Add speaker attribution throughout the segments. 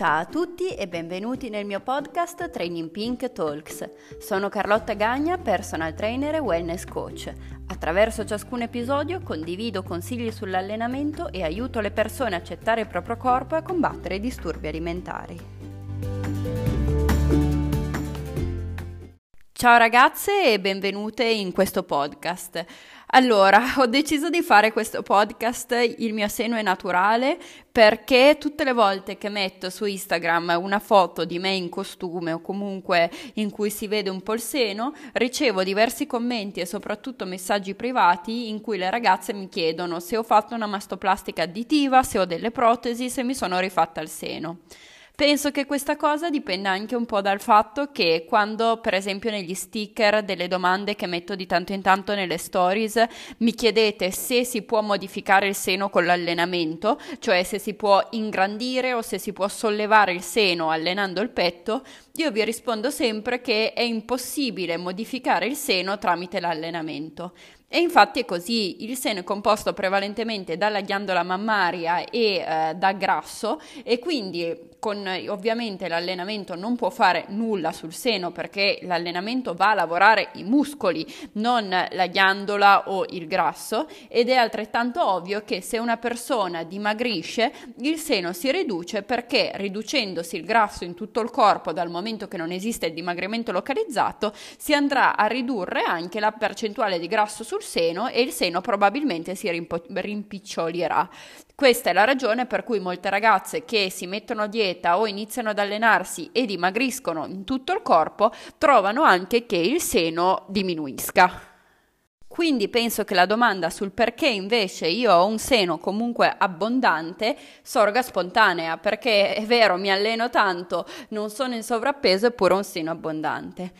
Speaker 1: Ciao a tutti e benvenuti nel mio podcast Training Pink Talks. Sono Carlotta Gagna, personal trainer e wellness coach. Attraverso ciascun episodio condivido consigli sull'allenamento e aiuto le persone a accettare il proprio corpo e a combattere i disturbi alimentari. Ciao ragazze e benvenute in questo podcast. Allora, ho deciso di fare questo podcast, il mio seno è naturale, perché tutte le volte che metto su Instagram una foto di me in costume o comunque in cui si vede un po' il seno, ricevo diversi commenti e soprattutto messaggi privati in cui le ragazze mi chiedono se ho fatto una mastoplastica additiva, se ho delle protesi, se mi sono rifatta il seno. Penso che questa cosa dipenda anche un po' dal fatto che quando, per esempio, negli sticker delle domande che metto di tanto in tanto nelle stories, mi chiedete se si può modificare il seno con l'allenamento, cioè se si può ingrandire o se si può sollevare il seno allenando il petto, io vi rispondo sempre che è impossibile modificare il seno tramite l'allenamento. E infatti è così, il seno è composto prevalentemente dalla ghiandola mammaria e eh, da grasso e quindi con ovviamente l'allenamento non può fare nulla sul seno perché l'allenamento va a lavorare i muscoli, non la ghiandola o il grasso ed è altrettanto ovvio che se una persona dimagrisce il seno si riduce perché riducendosi il grasso in tutto il corpo dal momento che non esiste il dimagrimento localizzato si andrà a ridurre anche la percentuale di grasso sul seno e il seno probabilmente si rimpo- rimpicciolirà. Questa è la ragione per cui molte ragazze che si mettono a dieta o iniziano ad allenarsi e dimagriscono in tutto il corpo trovano anche che il seno diminuisca. Quindi penso che la domanda sul perché invece io ho un seno comunque abbondante sorga spontanea, perché è vero, mi alleno tanto, non sono in sovrappeso eppure ho un seno abbondante.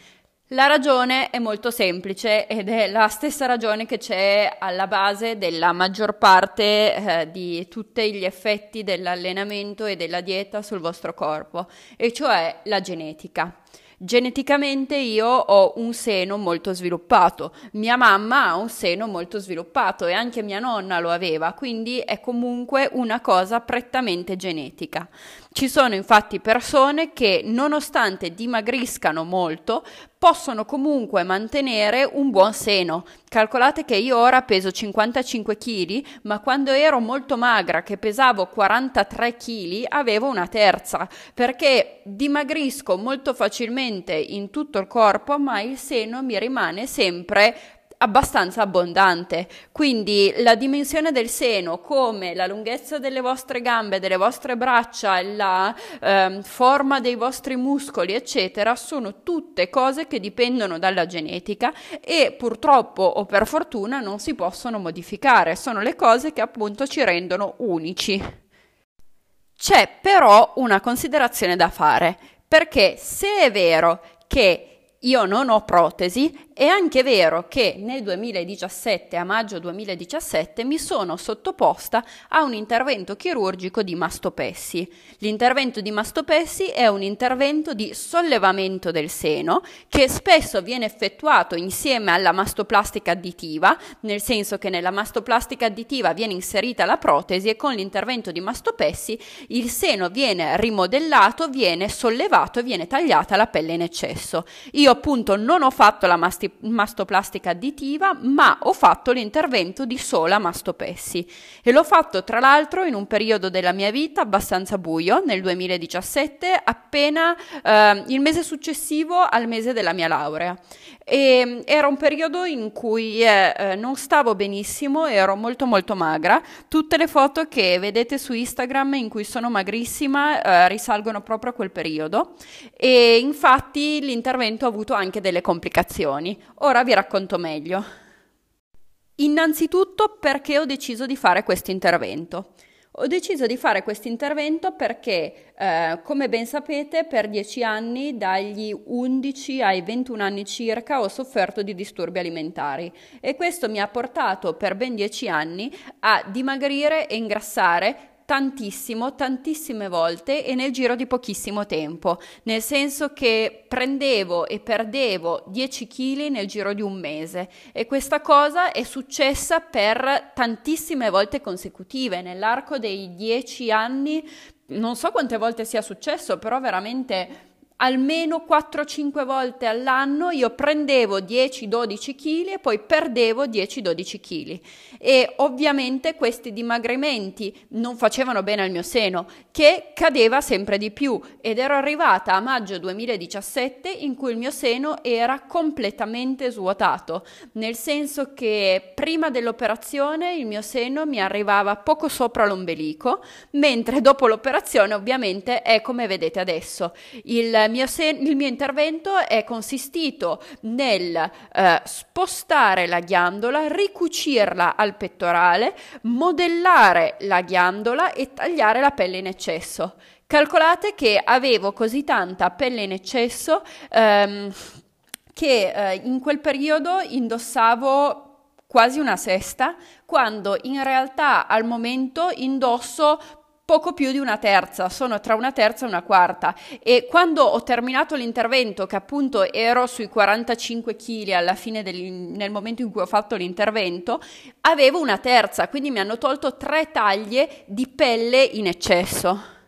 Speaker 1: La ragione è molto semplice ed è la stessa ragione che c'è alla base della maggior parte eh, di tutti gli effetti dell'allenamento e della dieta sul vostro corpo, e cioè la genetica. Geneticamente io ho un seno molto sviluppato, mia mamma ha un seno molto sviluppato e anche mia nonna lo aveva, quindi è comunque una cosa prettamente genetica. Ci sono infatti persone che nonostante dimagriscano molto possono comunque mantenere un buon seno. Calcolate che io ora peso 55 kg, ma quando ero molto magra, che pesavo 43 kg, avevo una terza, perché dimagrisco molto facilmente in tutto il corpo, ma il seno mi rimane sempre abbastanza abbondante. Quindi la dimensione del seno, come la lunghezza delle vostre gambe, delle vostre braccia, la eh, forma dei vostri muscoli, eccetera, sono tutte cose che dipendono dalla genetica e purtroppo o per fortuna non si possono modificare. Sono le cose che appunto ci rendono unici. C'è però una considerazione da fare, perché se è vero che io non ho protesi, è anche vero che nel 2017, a maggio 2017, mi sono sottoposta a un intervento chirurgico di mastopessi. L'intervento di mastopessi è un intervento di sollevamento del seno che spesso viene effettuato insieme alla mastoplastica additiva, nel senso che nella mastoplastica additiva viene inserita la protesi e con l'intervento di mastopessi il seno viene rimodellato, viene sollevato e viene tagliata la pelle in eccesso. Io appunto non ho fatto la mastoplastica additiva, ma ho fatto l'intervento di sola mastopessi e l'ho fatto tra l'altro in un periodo della mia vita abbastanza buio, nel 2017, appena eh, il mese successivo al mese della mia laurea. E era un periodo in cui eh, eh, non stavo benissimo, ero molto molto magra. Tutte le foto che vedete su Instagram in cui sono magrissima eh, risalgono proprio a quel periodo e infatti l'intervento ha avuto anche delle complicazioni. Ora vi racconto meglio. Innanzitutto perché ho deciso di fare questo intervento. Ho deciso di fare questo intervento perché, eh, come ben sapete, per dieci anni, dagli 11 ai 21 anni circa, ho sofferto di disturbi alimentari e questo mi ha portato per ben dieci anni a dimagrire e ingrassare tantissimo, tantissime volte e nel giro di pochissimo tempo, nel senso che prendevo e perdevo 10 kg nel giro di un mese. E questa cosa è successa per tantissime volte consecutive, nell'arco dei 10 anni non so quante volte sia successo, però veramente almeno 4-5 volte all'anno io prendevo 10-12 kg e poi perdevo 10-12 kg e ovviamente questi dimagrimenti non facevano bene al mio seno che cadeva sempre di più. Ed ero arrivata a maggio 2017 in cui il mio seno era completamente svuotato nel senso che prima dell'operazione il mio seno mi arrivava poco sopra l'ombelico mentre dopo l'operazione ovviamente è come vedete adesso. Il mio, sen- il mio intervento è consistito nel eh, spostare la ghiandola, ricucirla al pettorale, modellare la ghiandola e tagliare la pelle in eccesso. Calcolate che avevo così tanta pelle in eccesso ehm, che eh, in quel periodo indossavo quasi una sesta, quando in realtà al momento indosso poco più di una terza, sono tra una terza e una quarta e quando ho terminato l'intervento, che appunto ero sui 45 kg alla fine del, nel momento in cui ho fatto l'intervento, avevo una terza, quindi mi hanno tolto tre taglie di pelle in eccesso.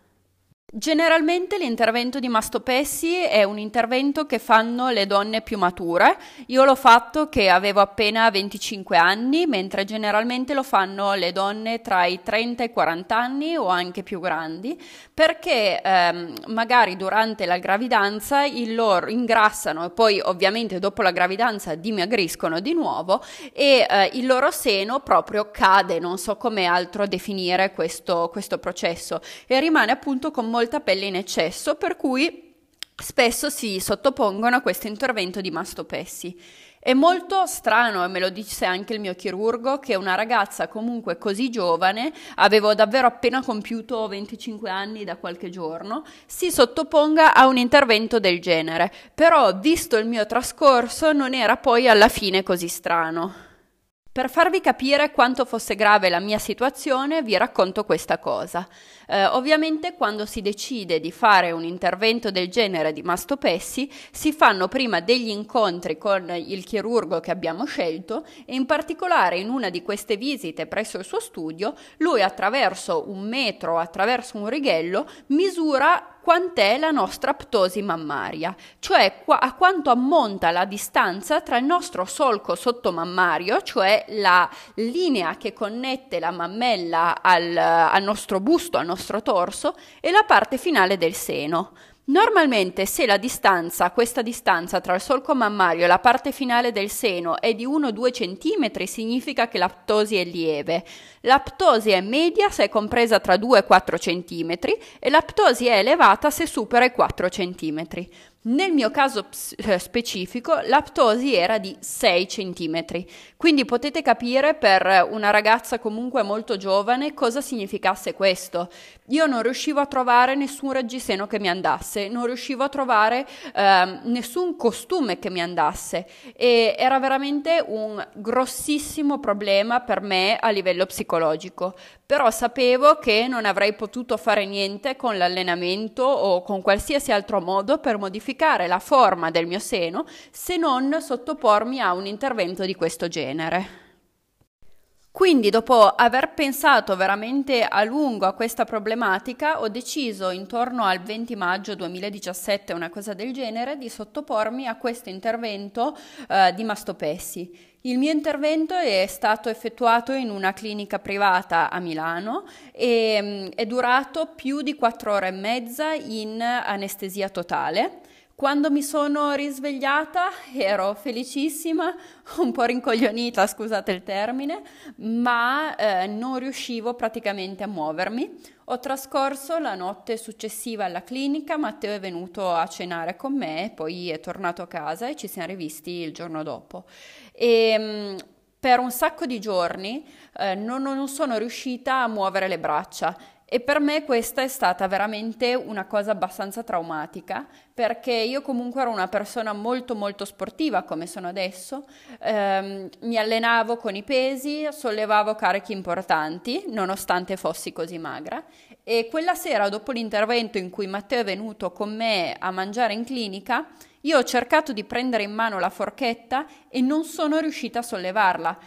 Speaker 1: Generalmente l'intervento di mastopessi è un intervento che fanno le donne più mature. Io l'ho fatto che avevo appena 25 anni, mentre generalmente lo fanno le donne tra i 30 e i 40 anni o anche più grandi, perché ehm, magari durante la gravidanza il loro ingrassano e poi ovviamente dopo la gravidanza dimagriscono di nuovo e eh, il loro seno proprio cade, non so come altro definire questo, questo processo e rimane appunto con molto molta pelle in eccesso, per cui spesso si sottopongono a questo intervento di mastopessi. È molto strano, e me lo disse anche il mio chirurgo, che una ragazza comunque così giovane, avevo davvero appena compiuto 25 anni da qualche giorno, si sottoponga a un intervento del genere. Però, visto il mio trascorso, non era poi alla fine così strano. Per farvi capire quanto fosse grave la mia situazione, vi racconto questa cosa. Eh, ovviamente quando si decide di fare un intervento del genere di mastopessi, si fanno prima degli incontri con il chirurgo che abbiamo scelto e in particolare in una di queste visite presso il suo studio, lui attraverso un metro, attraverso un righello, misura quant'è la nostra ptosi mammaria, cioè a quanto ammonta la distanza tra il nostro solco sottomammario, cioè la linea che connette la mammella al, al nostro busto, al nostro torso, e la parte finale del seno. Normalmente se la distanza, questa distanza tra il solco mammario e la parte finale del seno è di 1-2 cm, significa che la ptosi è lieve. La ptosi è media se è compresa tra 2 e 4 cm e la ptosi è elevata se supera i 4 cm. Nel mio caso eh, specifico l'aptosi era di 6 cm, quindi potete capire per una ragazza comunque molto giovane cosa significasse questo. Io non riuscivo a trovare nessun reggiseno che mi andasse, non riuscivo a trovare eh, nessun costume che mi andasse e era veramente un grossissimo problema per me a livello psicologico, però sapevo che non avrei potuto fare niente con l'allenamento o con qualsiasi altro modo per modificare modificare la forma del mio seno se non sottopormi a un intervento di questo genere. Quindi, dopo aver pensato veramente a lungo a questa problematica, ho deciso intorno al 20 maggio 2017, una cosa del genere, di sottopormi a questo intervento eh, di mastopessi. Il mio intervento è stato effettuato in una clinica privata a Milano e mm, è durato più di quattro ore e mezza in anestesia totale. Quando mi sono risvegliata ero felicissima, un po' rincoglionita, scusate il termine, ma eh, non riuscivo praticamente a muovermi. Ho trascorso la notte successiva alla clinica, Matteo è venuto a cenare con me, poi è tornato a casa e ci siamo rivisti il giorno dopo. E, mm, per un sacco di giorni eh, non, non sono riuscita a muovere le braccia e per me questa è stata veramente una cosa abbastanza traumatica perché io comunque ero una persona molto molto sportiva come sono adesso, ehm, mi allenavo con i pesi, sollevavo carichi importanti nonostante fossi così magra. E quella sera dopo l'intervento in cui Matteo è venuto con me a mangiare in clinica, io ho cercato di prendere in mano la forchetta e non sono riuscita a sollevarla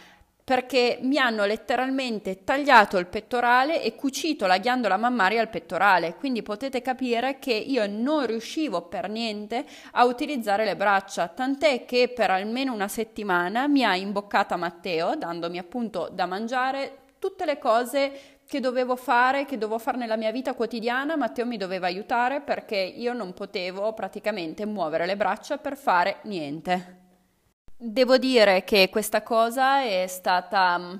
Speaker 1: perché mi hanno letteralmente tagliato il pettorale e cucito la ghiandola mammaria al pettorale, quindi potete capire che io non riuscivo per niente a utilizzare le braccia, tant'è che per almeno una settimana mi ha imboccata Matteo, dandomi appunto da mangiare tutte le cose che dovevo fare, che dovevo fare nella mia vita quotidiana, Matteo mi doveva aiutare perché io non potevo praticamente muovere le braccia per fare niente. Devo dire che questa cosa è stata mm,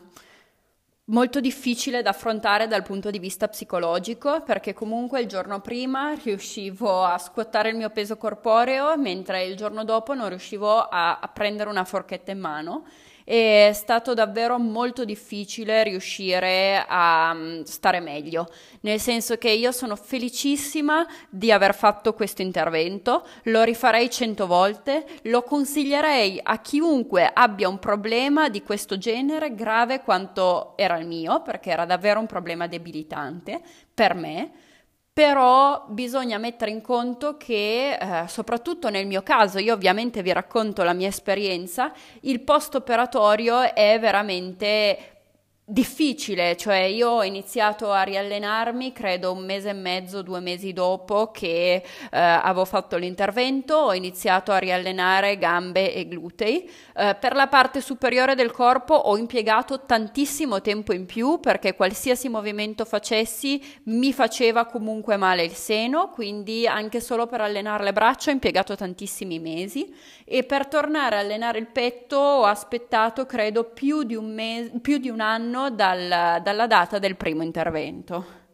Speaker 1: molto difficile da affrontare dal punto di vista psicologico perché comunque il giorno prima riuscivo a scuottare il mio peso corporeo mentre il giorno dopo non riuscivo a, a prendere una forchetta in mano è stato davvero molto difficile riuscire a mm, stare meglio, nel senso che io sono felicissima di aver fatto questo intervento, lo rifarei cento volte, lo consiglierei a chiunque abbia un problema di questo genere grave quanto era il mio, perché era davvero un problema debilitante per me però bisogna mettere in conto che, eh, soprattutto nel mio caso, io ovviamente vi racconto la mia esperienza, il post operatorio è veramente difficile, cioè io ho iniziato a riallenarmi credo un mese e mezzo, due mesi dopo che eh, avevo fatto l'intervento, ho iniziato a riallenare gambe e glutei. Eh, per la parte superiore del corpo ho impiegato tantissimo tempo in più perché qualsiasi movimento facessi mi faceva comunque male il seno, quindi anche solo per allenare le braccia ho impiegato tantissimi mesi e per tornare a allenare il petto ho aspettato credo più di un, mese, più di un anno anno dal, dalla data del primo intervento.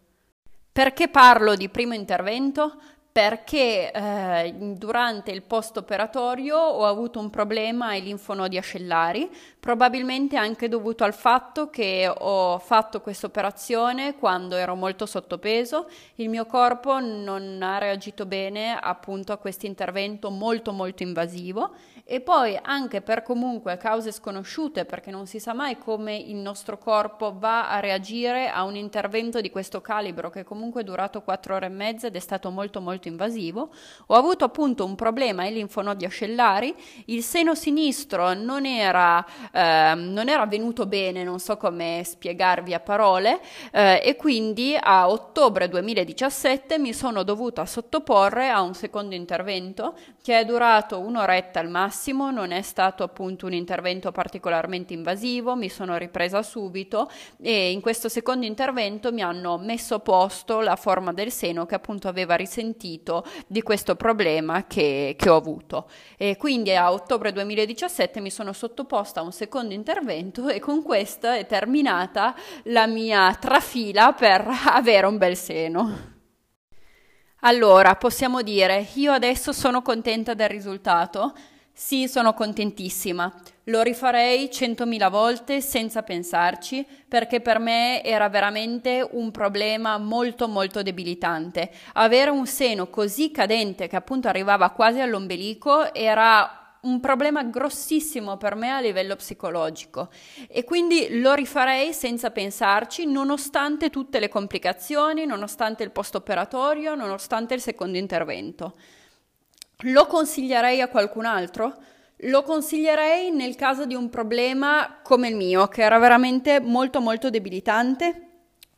Speaker 1: Perché parlo di primo intervento? perché eh, durante il post operatorio ho avuto un problema ai linfonodi ascellari, probabilmente anche dovuto al fatto che ho fatto questa operazione quando ero molto sottopeso, il mio corpo non ha reagito bene appunto a questo intervento molto molto invasivo e poi anche per comunque cause sconosciute perché non si sa mai come il nostro corpo va a reagire a un intervento di questo calibro che comunque è durato 4 ore e mezza ed è stato molto molto invasivo ho avuto appunto un problema ai linfonodi ascellari il seno sinistro non era, eh, non era venuto bene non so come spiegarvi a parole eh, e quindi a ottobre 2017 mi sono dovuta sottoporre a un secondo intervento che è durato un'oretta al massimo massimo, non è stato appunto un intervento particolarmente invasivo, mi sono ripresa subito e in questo secondo intervento mi hanno messo a posto la forma del seno che appunto aveva risentito di questo problema che, che ho avuto. E quindi a ottobre 2017 mi sono sottoposta a un secondo intervento e con questo è terminata la mia trafila per avere un bel seno. Allora, possiamo dire, io adesso sono contenta del risultato, sì, sono contentissima. Lo rifarei centomila volte senza pensarci, perché per me era veramente un problema molto molto debilitante. Avere un seno così cadente che appunto arrivava quasi all'ombelico era un problema grossissimo per me a livello psicologico e quindi lo rifarei senza pensarci nonostante tutte le complicazioni, nonostante il post operatorio, nonostante il secondo intervento. Lo consiglierei a qualcun altro? Lo consiglierei nel caso di un problema come il mio, che era veramente molto molto debilitante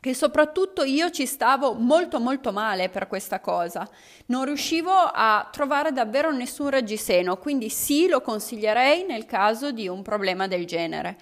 Speaker 1: che soprattutto io ci stavo molto molto male per questa cosa. Non riuscivo a trovare davvero nessun reggiseno, quindi sì, lo consiglierei nel caso di un problema del genere.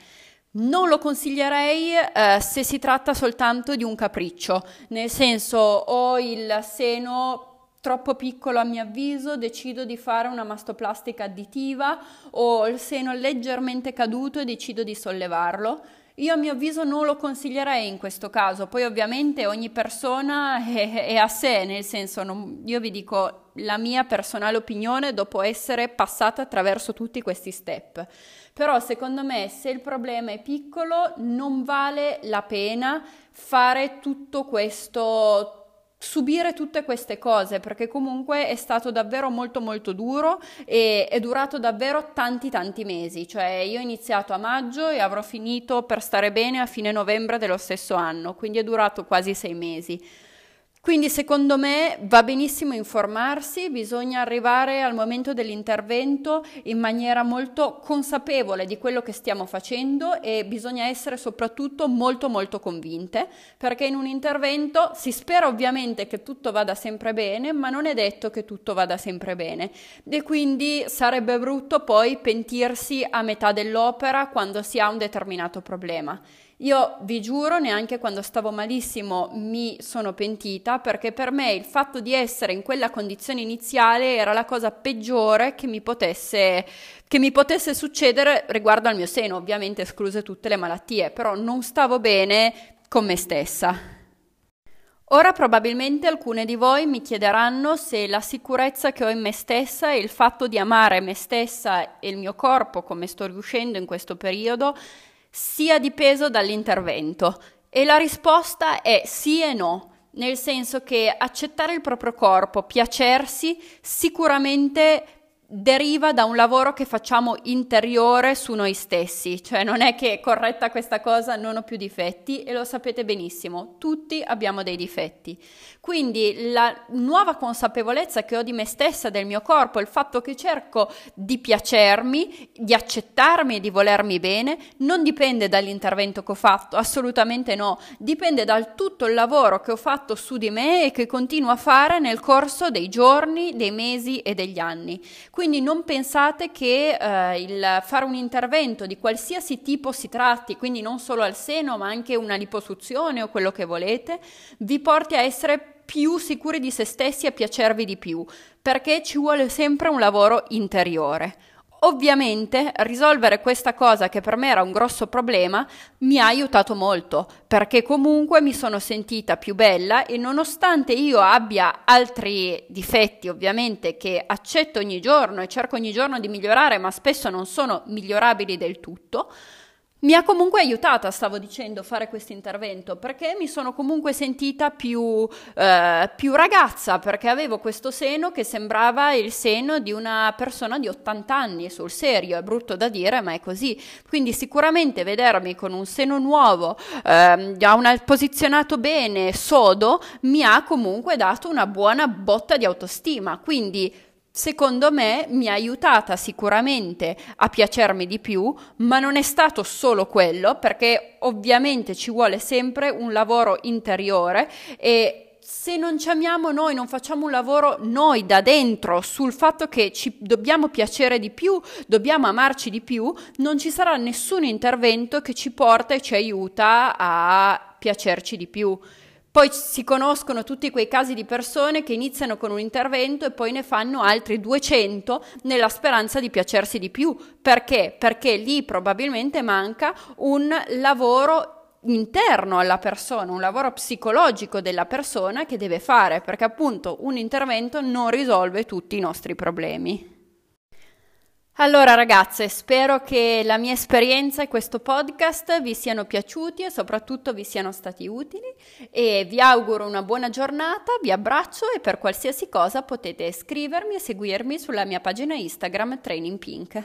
Speaker 1: Non lo consiglierei eh, se si tratta soltanto di un capriccio, nel senso ho il seno troppo piccolo a mio avviso, decido di fare una mastoplastica additiva o il seno leggermente caduto e decido di sollevarlo. Io a mio avviso non lo consiglierei in questo caso, poi ovviamente ogni persona è, è a sé, nel senso non, io vi dico la mia personale opinione dopo essere passata attraverso tutti questi step. Però secondo me se il problema è piccolo non vale la pena fare tutto questo subire tutte queste cose perché comunque è stato davvero molto molto duro e è durato davvero tanti tanti mesi. Cioè io ho iniziato a maggio e avrò finito per stare bene a fine novembre dello stesso anno quindi è durato quasi sei mesi Quindi secondo me va benissimo informarsi, bisogna arrivare al momento dell'intervento in maniera molto consapevole di quello che stiamo facendo e bisogna essere soprattutto molto molto convinte, perché in un intervento si spera ovviamente che tutto vada sempre bene, ma non è detto che tutto vada sempre bene e quindi sarebbe brutto poi pentirsi a metà dell'opera quando si ha un determinato problema. Io vi giuro, neanche quando stavo malissimo mi sono pentita perché per me il fatto di essere in quella condizione iniziale era la cosa peggiore che mi potesse, che mi potesse succedere riguardo al mio seno, ovviamente escluse tutte le malattie, però non stavo bene con me stessa. Ora probabilmente alcune di voi mi chiederanno se la sicurezza che ho in me stessa e il fatto di amare me stessa e il mio corpo come sto riuscendo in questo periodo sia dipeso dall'intervento? E la risposta è sì e no nel senso che accettare il proprio corpo, piacersi, sicuramente deriva da un lavoro che facciamo interiore su noi stessi, cioè non è che corretta questa cosa non ho più difetti e lo sapete benissimo, tutti abbiamo dei difetti. Quindi la nuova consapevolezza che ho di me stessa, del mio corpo, il fatto che cerco di piacermi, di accettarmi e di volermi bene, non dipende dall'intervento che ho fatto, assolutamente no, dipende dal tutto il lavoro che ho fatto su di me e che continuo a fare nel corso dei giorni, dei mesi e degli anni. Quindi quindi non pensate che eh, il fare un intervento di qualsiasi tipo si tratti, quindi non solo al seno, ma anche una liposuzione o quello che volete, vi porti a essere più sicuri di se stessi e piacervi di più, perché ci vuole sempre un lavoro interiore. Ovviamente risolvere questa cosa che per me era un grosso problema mi ha aiutato molto perché comunque mi sono sentita più bella e nonostante io abbia altri difetti ovviamente che accetto ogni giorno e cerco ogni giorno di migliorare ma spesso non sono migliorabili del tutto, mi ha comunque aiutata, stavo dicendo, fare questo intervento perché mi sono comunque sentita più, eh, più, ragazza perché avevo questo seno che sembrava il seno di una persona di 80 anni, sul serio, è brutto da dire ma è così. Quindi sicuramente vedermi con un seno nuovo, eh, una, posizionato bene, sodo, mi ha comunque dato una buona botta di autostima. Quindi secondo me mi ha aiutata sicuramente a piacermi di più, ma non è stato solo quello, perché ovviamente ci vuole sempre un lavoro interiore e se non ci amiamo noi, non facciamo un lavoro noi da dentro sul fatto che ci dobbiamo piacere di più, dobbiamo amarci di più, non ci sarà nessun intervento che ci porta e ci aiuta a piacerci di più. Poi si conoscono tutti quei casi di persone che iniziano con un intervento e poi ne fanno altri 200 nella speranza di piacersi di più. Perché? Perché lì probabilmente manca un lavoro interno alla persona, un lavoro psicologico della persona che deve fare, perché appunto un intervento non risolve tutti i nostri problemi. Allora ragazze, spero che la mia esperienza e questo podcast vi siano piaciuti e soprattutto vi siano stati utili e vi auguro una buona giornata, vi abbraccio e per qualsiasi cosa potete scrivermi e seguirmi sulla mia pagina Instagram Training Pink.